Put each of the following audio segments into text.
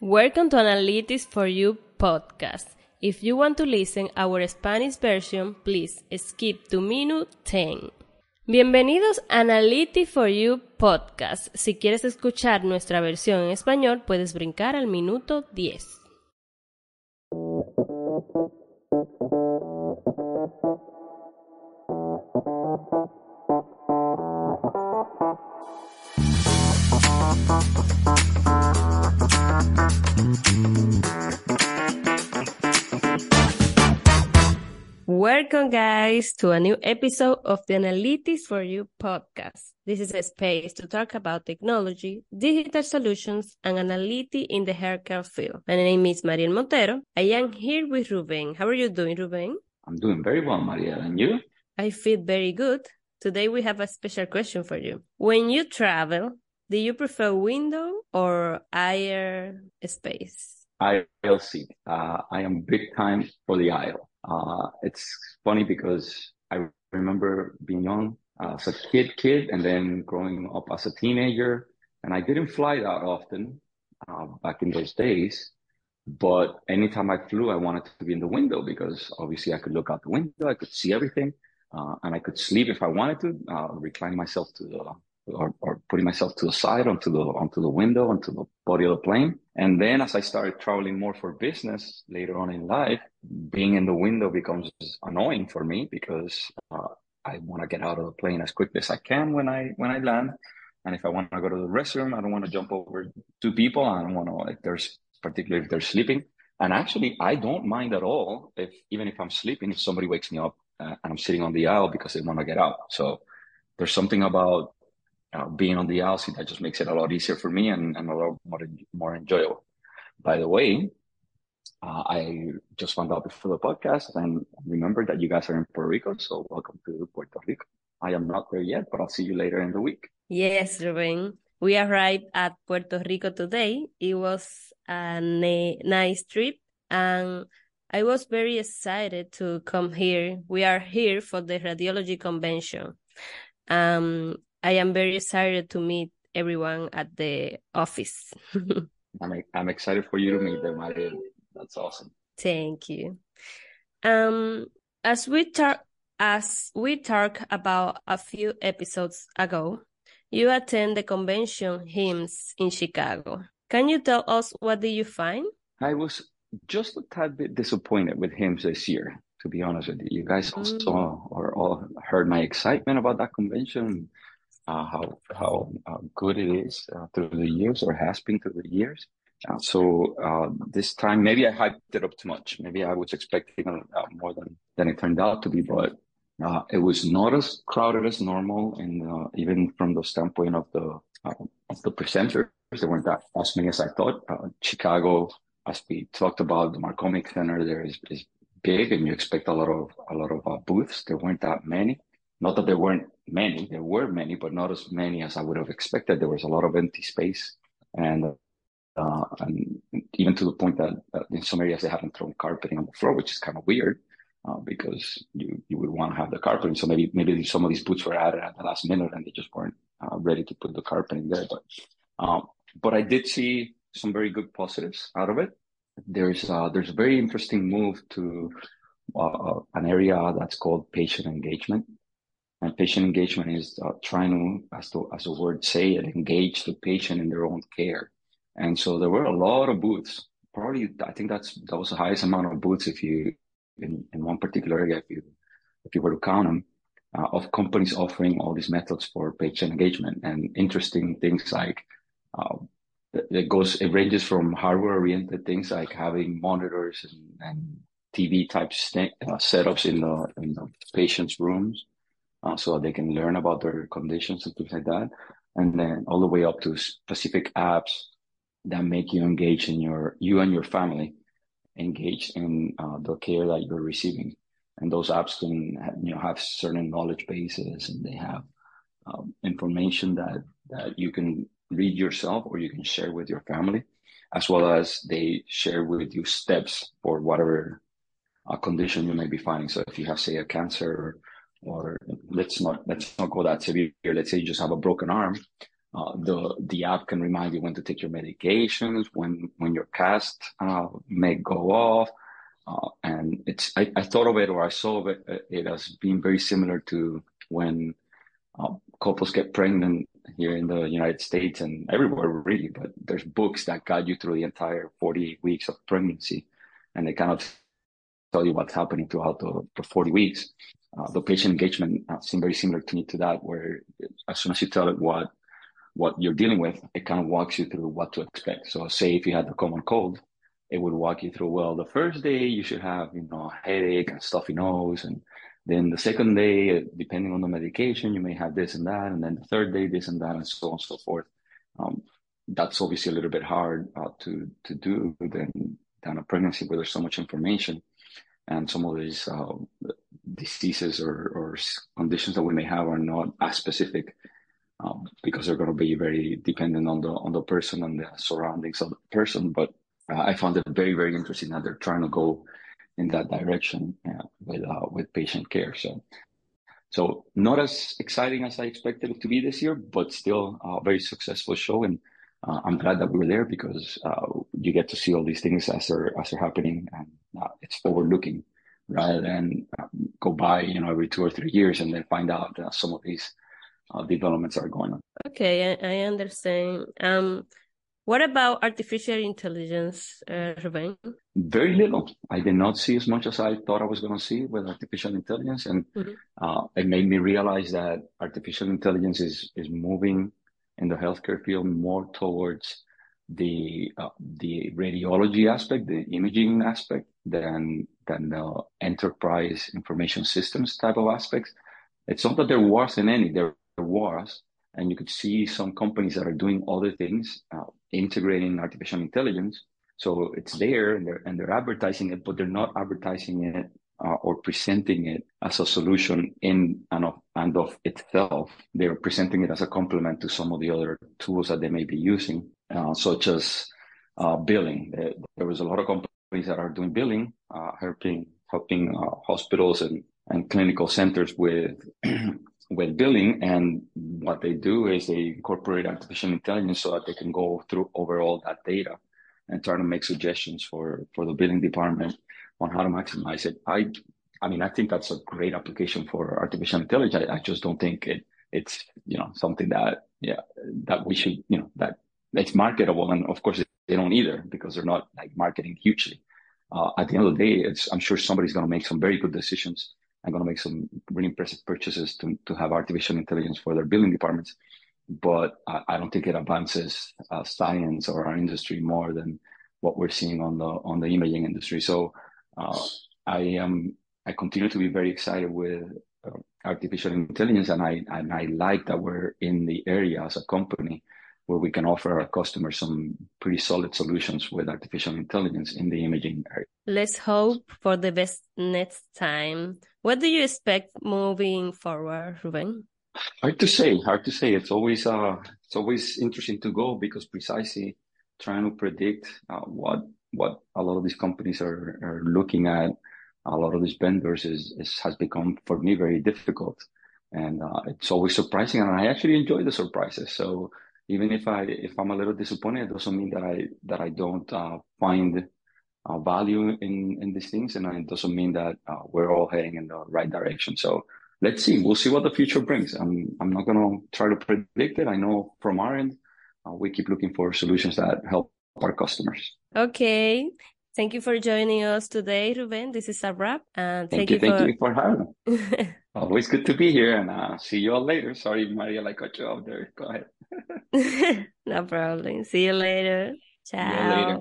Welcome to Analytics for You podcast. If you want to listen our Spanish version, please skip to minute 10. Bienvenidos a Analytics for You podcast. Si quieres escuchar nuestra versión en español, puedes brincar al minuto 10. Welcome, guys, to a new episode of the Analytics for You podcast. This is a space to talk about technology, digital solutions, and analytics in the healthcare field. My name is Mariel Montero. I am here with Ruben. How are you doing, Ruben? I'm doing very well, Mariel. And you? I feel very good. Today we have a special question for you. When you travel, do you prefer window or aisle space? Aisle seat. Uh, I am big time for the aisle. Uh, it's funny because I remember being young uh, as a kid, kid, and then growing up as a teenager. And I didn't fly that often uh, back in those days. But anytime I flew, I wanted to be in the window because obviously I could look out the window, I could see everything, uh, and I could sleep if I wanted to, uh, reclining myself to the or, or putting myself to the side onto the onto the window onto the body of the plane. And then as i started traveling more for business later on in life being in the window becomes annoying for me because uh, i want to get out of the plane as quickly as i can when i when i land. And if i want to go to the restroom i don't want to jump over two people. I don't want to like there's particularly if they're sleeping. And actually i don't mind at all if even if i'm sleeping if somebody wakes me up uh, and i'm sitting on the aisle because they want to get out. So there's something about uh, being on the outside that just makes it a lot easier for me and, and a lot more, more enjoyable. By the way, uh, I just found out before the podcast and remember that you guys are in Puerto Rico. So welcome to Puerto Rico. I am not there yet, but I'll see you later in the week. Yes, Ruben. We arrived at Puerto Rico today. It was a nice trip and I was very excited to come here. We are here for the radiology convention. Um, I am very excited to meet everyone at the office. I'm I'm excited for you to meet them, Maria. That's awesome. Thank you. Um, as we talk as we talked about a few episodes ago, you attend the convention HIMSS in Chicago. Can you tell us what did you find? I was just a tad bit disappointed with HIMSS this year, to be honest with you. You guys all mm. saw or all heard my excitement about that convention how how uh, good it is uh, through the years or has been through the years. Uh, so uh, this time, maybe I hyped it up too much. Maybe I was expecting uh, more than than it turned out to be, but it was not as crowded as normal, and even from the standpoint of the of the presenters, there weren't that as many as I thought. Chicago, as we talked about, the Marconi Center there is, is big, and you expect a lot of a lot of booths. There weren't that many. Not that there weren't many, there were many, but not as many as I would have expected. There was a lot of empty space, and uh, and even to the point that uh, in some areas they haven't thrown carpeting on the floor, which is kind of weird uh, because you you would want to have the carpeting. So maybe maybe some of these boots were added at the last minute and they just weren't uh, ready to put the carpeting there. But um, but I did see some very good positives out of it. There's uh, there's a very interesting move to uh, an area that's called patient engagement and patient engagement is uh, trying to, as the, as the word say it, engage the patient in their own care. And so there were a lot of booths. Probably, I think that's that was the highest amount of booths if you in, in one particular area, if you if you were to count them, uh, of companies offering all these methods for patient engagement and interesting things like uh, it goes it ranges from hardware oriented things like having monitors and, and TV type st- uh, setups in the in the patient's rooms uh, so they can learn about their conditions and things like that. And then all the way up to specific apps that make you engage in your, you and your family engage in uh, the care that you're receiving. And those apps can, you know, have certain knowledge bases and they have um, information that, that you can read yourself or you can share with your family, as well as they share with you steps for whatever uh, condition you may be finding. So if you have, say, a cancer or let's not let's not go that severe. Let's say you just have a broken arm. Uh, the the app can remind you when to take your medications, when when your cast uh, may go off, uh, and it's I, I, thought of it or I saw it, it as being very similar to when uh, couples get pregnant here in the United States and everywhere really. But there's books that guide you through the entire 40 weeks of pregnancy, and they kind of tell you what's happening throughout the, the 40 weeks. Uh, the patient engagement uh, seemed very similar to me to that, where as soon as you tell it what what you're dealing with, it kind of walks you through what to expect. So, say if you had the common cold, it would walk you through. Well, the first day you should have you know a headache and stuffy nose, and then the second day, depending on the medication, you may have this and that, and then the third day this and that, and so on and so forth. Um, that's obviously a little bit hard uh, to to do than than a pregnancy where there's so much information and some of these uh, diseases or, or, conditions that we may have are not as specific um, because they're going to be very dependent on the on the person and the surroundings of the person. But uh, I found it very very interesting that they're trying to go in that direction uh, with uh, with patient care. So. So not as exciting as I expected it to be this year, but still a very successful show, and uh, I'm glad that we were there because uh, you get to see all these things as they're as they're happening, and uh, it's forward looking rather than um, go by you know every two or three years and then find out that some of these uh, developments are going on. Okay, I, I understand. Um, what about artificial intelligence, uh, Ruben? Very little. I did not see as much as I thought I was going to see with artificial intelligence, and mm-hmm. uh, it made me realize that artificial intelligence is is moving in the healthcare field more towards the uh, the radiology aspect, the imaging aspect, than than the enterprise information systems type of aspects. It's not that there wasn't any, there was, and you could see some companies that are doing other things, uh, integrating artificial intelligence. So it's there, and they're and they're advertising it, but they're not advertising it uh, or presenting it as a solution in of, and of itself. They're presenting it as a complement to some of the other tools that they may be using, uh, such as uh, billing. There was a lot of companies that are doing billing, uh, helping helping uh, hospitals and, and clinical centers with with billing. And what they do is they incorporate artificial intelligence so that they can go through over all that data and try to make suggestions for for the billing department on how to maximize it. I, I mean, I think that's a great application for artificial intelligence. I, I just don't think it, it's, you know, something that, yeah, that we should, you know, that it's marketable. And of course, they don't either because they're not like marketing hugely. Uh, at the end of the day, it's, I'm sure somebody's going to make some very good decisions and going to make some really impressive purchases to, to have artificial intelligence for their billing departments. But I, I don't think it advances uh, science or our industry more than what we're seeing on the on the imaging industry. So uh, I am I continue to be very excited with uh, artificial intelligence, and I and I like that we're in the area as a company where we can offer our customers some pretty solid solutions with artificial intelligence in the imaging area. Let's hope for the best next time. What do you expect moving forward, Ruben? Hard to say. Hard to say. It's always uh, it's always interesting to go because precisely trying to predict uh, what what a lot of these companies are, are looking at, a lot of these vendors is, is has become for me very difficult. And uh, it's always surprising, and I actually enjoy the surprises. So even if I if I'm a little disappointed, it doesn't mean that I that I don't uh, find uh, value in in these things, and it doesn't mean that uh, we're all heading in the right direction. So let's see. We'll see what the future brings. I'm I'm not gonna try to predict it. I know from our end, uh, we keep looking for solutions that help our customers. Okay. Thank you for joining us today, Ruben. This is a wrap. And thank, thank you, you, thank for... you for having me. Always good to be here, and uh, see you all later. Sorry, Maria, I cut you off there. Go ahead. no problem. See you later. Ciao. See you later.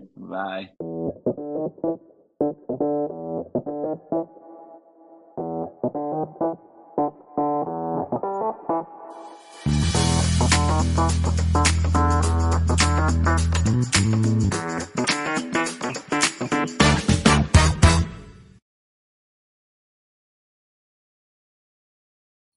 Bye.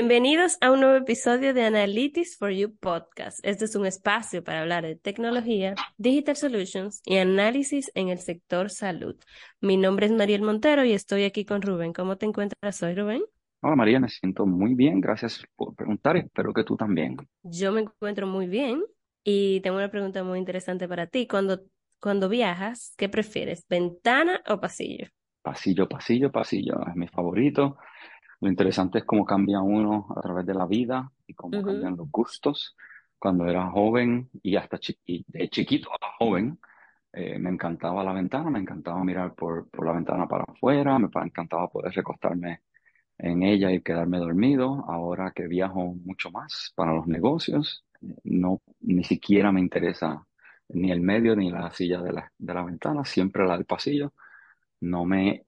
Bienvenidos a un nuevo episodio de Analytics for You Podcast. Este es un espacio para hablar de tecnología, digital solutions y análisis en el sector salud. Mi nombre es Mariel Montero y estoy aquí con Rubén. ¿Cómo te encuentras hoy, Rubén? Hola María, me siento muy bien. Gracias por preguntar espero que tú también. Yo me encuentro muy bien y tengo una pregunta muy interesante para ti. Cuando, cuando viajas, ¿qué prefieres? ¿Ventana o pasillo? Pasillo, pasillo, pasillo. Es mi favorito. Lo interesante es cómo cambia uno a través de la vida y cómo cambian los gustos. Cuando era joven y hasta de chiquito a joven, eh, me encantaba la ventana, me encantaba mirar por, por la ventana para afuera, me encantaba poder recostarme en ella y quedarme dormido. Ahora que viajo mucho más para los negocios, no ni siquiera me interesa ni el medio ni la silla de la, de la ventana, siempre la del pasillo. No me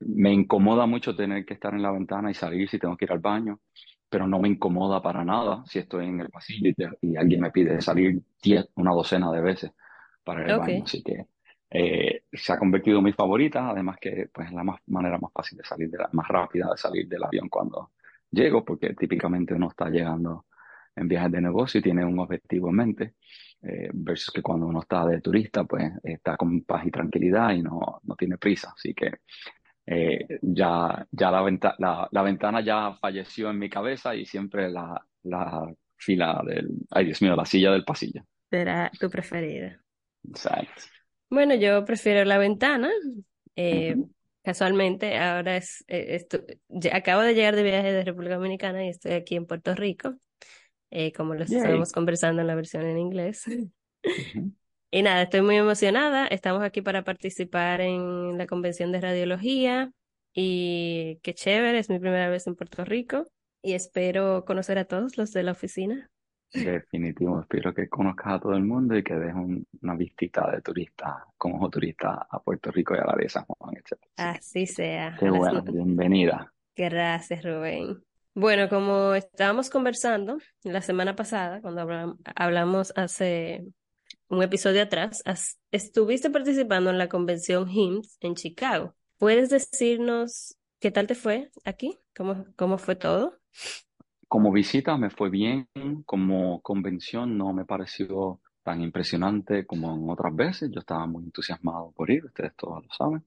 me incomoda mucho tener que estar en la ventana y salir si tengo que ir al baño, pero no me incomoda para nada si estoy en el pasillo y, alguien me pide salir diez, una docena de veces para ir al baño. Así que eh, se ha convertido en mi favorita, además que pues, es la más, manera más fácil de salir, de la, más rápida de salir del avión cuando llego, porque típicamente uno está llegando en viajes de negocio y tiene un objetivo en mente, eh, versus que cuando uno está de turista, pues está con paz y tranquilidad y no, no tiene prisa. Así que eh, ya, ya la, la, ventana ya falleció en mi cabeza y siempre la, la fila del, ay Dios mío, la silla del pasillo. Será tu preferida. Exacto. Bueno, yo prefiero la ventana. Eh, casualmente, ahora es, eh, acabo de llegar de viaje de República Dominicana y estoy aquí en Puerto Rico, como lo estamos conversando en la versión en inglés. Y nada, estoy muy emocionada. Estamos aquí para participar en la convención de radiología y qué chévere, es mi primera vez en Puerto Rico y espero conocer a todos los de la oficina. Definitivo, espero que conozcas a todo el mundo y que des una visita de turista, como ojo turista a Puerto Rico y a la de San Juan, etc. Así sea. Qué bueno, bienvenida. Gracias, Rubén. Bueno, como estábamos conversando la semana pasada, cuando hablamos hace un episodio atrás, estuviste participando en la convención HIMSS en Chicago. ¿Puedes decirnos qué tal te fue aquí? ¿Cómo, cómo fue todo? Como visita me fue bien, como convención no me pareció tan impresionante como en otras veces. Yo estaba muy entusiasmado por ir, ustedes todos lo saben.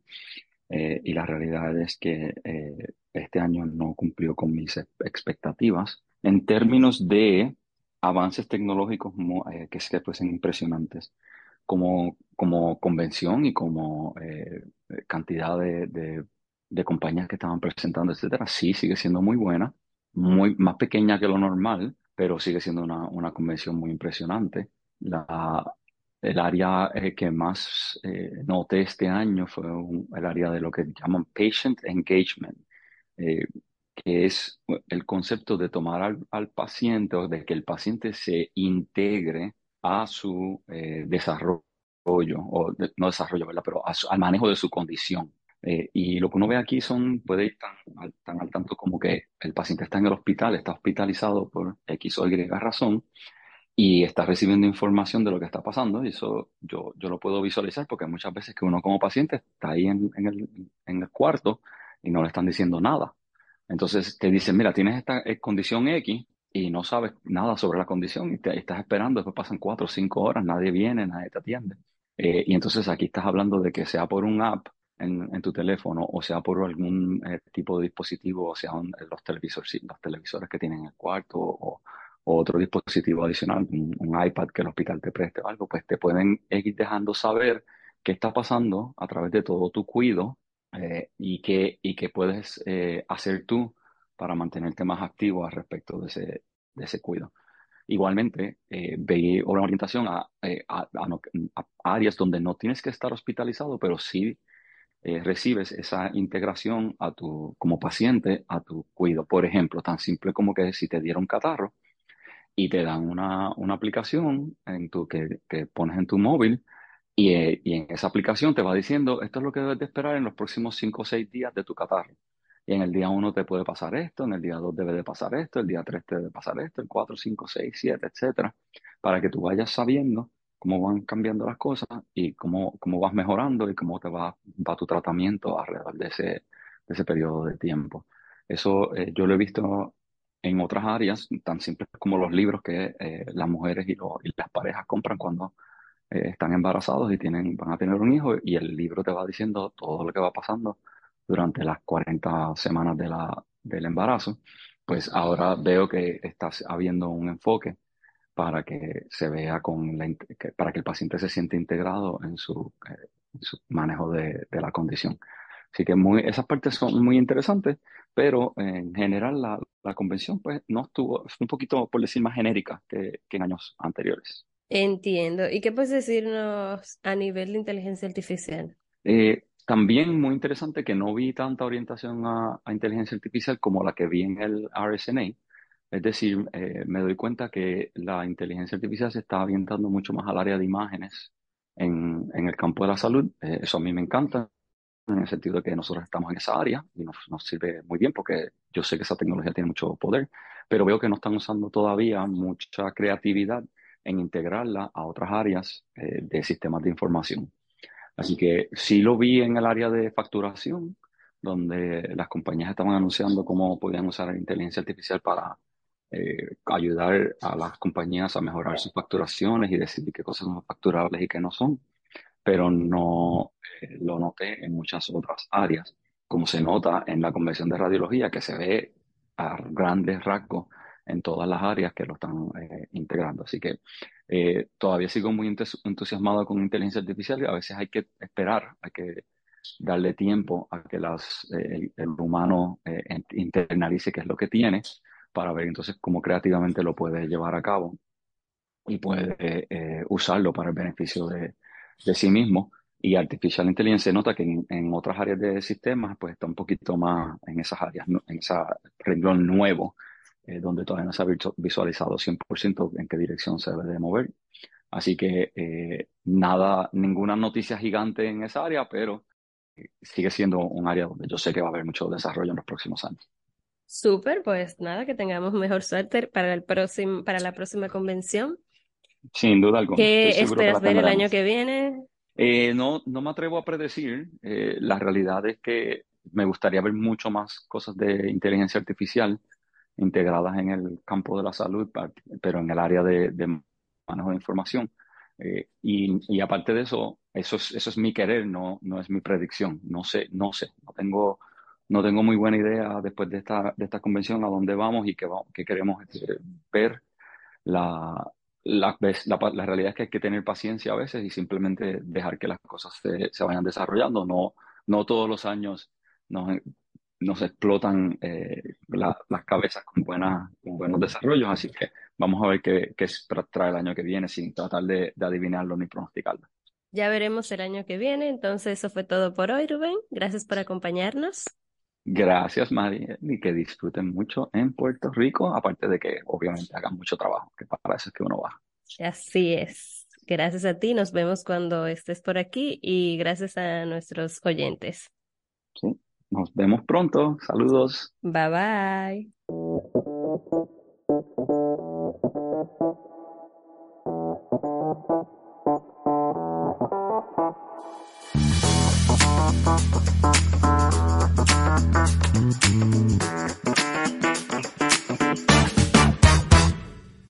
Eh, y la realidad es que eh, este año no cumplió con mis expectativas en términos de avances tecnológicos eh, que se fuesen impresionantes como, como convención y como eh, cantidad de, de, compañías que estaban presentando, etcétera, sí sigue siendo muy buena, muy más pequeña que lo normal, pero sigue siendo una, una convención muy impresionante. La, el área eh, que más noté este año fue el área de lo que llaman patient engagement, que es el concepto de tomar al, paciente o de que el paciente se integre a su eh, desarrollo, o no desarrollo, ¿verdad? pero al manejo de su condición. Eh, y lo que uno ve aquí son, puede ir tan, tan al tanto como que el paciente está en el hospital, está hospitalizado por X o Y razón, y está recibiendo información de lo que está pasando, y eso yo, yo lo puedo visualizar porque muchas veces que uno como paciente está ahí en, en, el, en el cuarto y no le están diciendo nada. Entonces te dicen, mira, tienes esta eh, condición X y no sabes nada sobre la condición y te estás esperando, después pasan cuatro o cinco horas, nadie viene, nadie te atiende. Eh, y entonces aquí estás hablando de que sea por un app en, tu teléfono o sea por algún eh, tipo de dispositivo, o sea los, televisores, los televisores que tienen en el cuarto o, otro dispositivo adicional, un, iPad que el hospital te preste o algo, pues te pueden ir dejando saber qué está pasando a través de todo tu cuido eh, y, qué, y qué puedes eh, hacer tú para mantenerte más activo al respecto de ese, de ese cuidado. Igualmente, eh, ve una orientación a, eh, a, áreas donde no tienes que estar hospitalizado, pero sí recibes esa integración a tu, como paciente a tu cuidado. Por ejemplo, tan simple como que si te dieron catarro y te dan una, una aplicación en tu, que, que pones en tu móvil eh, y, en esa aplicación te va diciendo, esto es lo que debes de esperar en los próximos 5 o 6 días de tu catarro. Y en el día 1 te puede pasar esto, en el día 2 debe de pasar esto, el día 3 te debe pasar esto, el 4, 5, 6, 7, etcétera, para que tú vayas sabiendo cómo van cambiando las cosas y cómo, cómo vas mejorando y cómo te va, va tu tratamiento alrededor de ese, de ese periodo de tiempo. Eso eh, yo lo he visto en otras áreas, tan simples como los libros que eh, las mujeres y, y, las parejas compran cuando eh, están embarazados y tienen, van a tener un hijo y el libro te va diciendo todo lo que va pasando durante las 40 semanas de la, del embarazo. Pues ahora veo que está habiendo un enfoque para que se vea con para que el paciente se siente integrado en su, eh, manejo de, de, la condición. Así que muy, esas partes son muy interesantes, pero en general la, la convención pues no estuvo, un poquito, por decir, más genérica que en años anteriores. Entiendo. ¿Y qué puedes decirnos a nivel de inteligencia artificial? Eh, también muy interesante que no vi tanta orientación a, inteligencia artificial como la que vi en el RSNA, es decir, eh, me doy cuenta que la inteligencia artificial se está orientando mucho más al área de imágenes en, en el campo de la salud. Eh, eso a mí me encanta, en el sentido de que nosotros estamos en esa área y nos, nos, sirve muy bien porque yo sé que esa tecnología tiene mucho poder, pero veo que no están usando todavía mucha creatividad en integrarla a otras áreas eh, de sistemas de información. Así que sí lo vi en el área de facturación, donde las compañías estaban anunciando cómo podían usar la inteligencia artificial para eh, ayudar a las compañías a mejorar sus facturaciones y decidir qué cosas son facturables y qué no son, pero no eh, lo noté en muchas otras áreas, como se nota en la convención de radiología, que se ve a grandes rasgos en todas las áreas que lo están eh, integrando. Así que eh, todavía sigo muy entusiasmado con inteligencia artificial y a veces hay que esperar, hay que darle tiempo a que las, eh, el, el, humano eh, internalice qué es lo que tiene para ver entonces cómo creativamente lo puede llevar a cabo y puede eh, usarlo para el beneficio de, de, sí mismo. Y Artificial Intelligence se nota que en, en, otras áreas de sistemas pues está un poquito más en esas áreas, en ese renglón nuevo, eh, donde todavía no se ha visualizado 100% en qué dirección se debe de mover. Así que eh, nada, ninguna noticia gigante en esa área, pero sigue siendo un área donde yo sé que va a haber mucho desarrollo en los próximos años. Súper, pues nada, que tengamos mejor suerte para, el próximo, para la próxima convención. Sin duda alguna. ¿Qué esperas ver el año que viene? Eh, no, no me atrevo a predecir. Eh, la realidad es que me gustaría ver mucho más cosas de inteligencia artificial integradas en el campo de la salud, pero en el área de, de manejo de información. Eh, y, y, aparte de eso, eso es, eso es mi querer, no, no es mi predicción. No sé, no sé, no tengo no tengo muy buena idea después de esta, de esta convención a dónde vamos y qué, qué queremos este, ver. La, la, la, la, realidad es que hay que tener paciencia a veces y simplemente dejar que las cosas se, se vayan desarrollando. No, no todos los años nos, nos explotan eh, la, las cabezas con, buenas, con buenos desarrollos, así que vamos a ver qué, qué trae el año que viene sin tratar de, de adivinarlo ni pronosticarlo. Ya veremos el año que viene. Entonces, eso fue todo por hoy, Rubén. Gracias por acompañarnos. Gracias, Mari, y que disfruten mucho en Puerto Rico, aparte de que obviamente hagan mucho trabajo, que para eso es que uno va. Así es. Gracias a ti, nos vemos cuando estés por aquí y gracias a nuestros oyentes. Sí, nos vemos pronto. Saludos. Bye bye.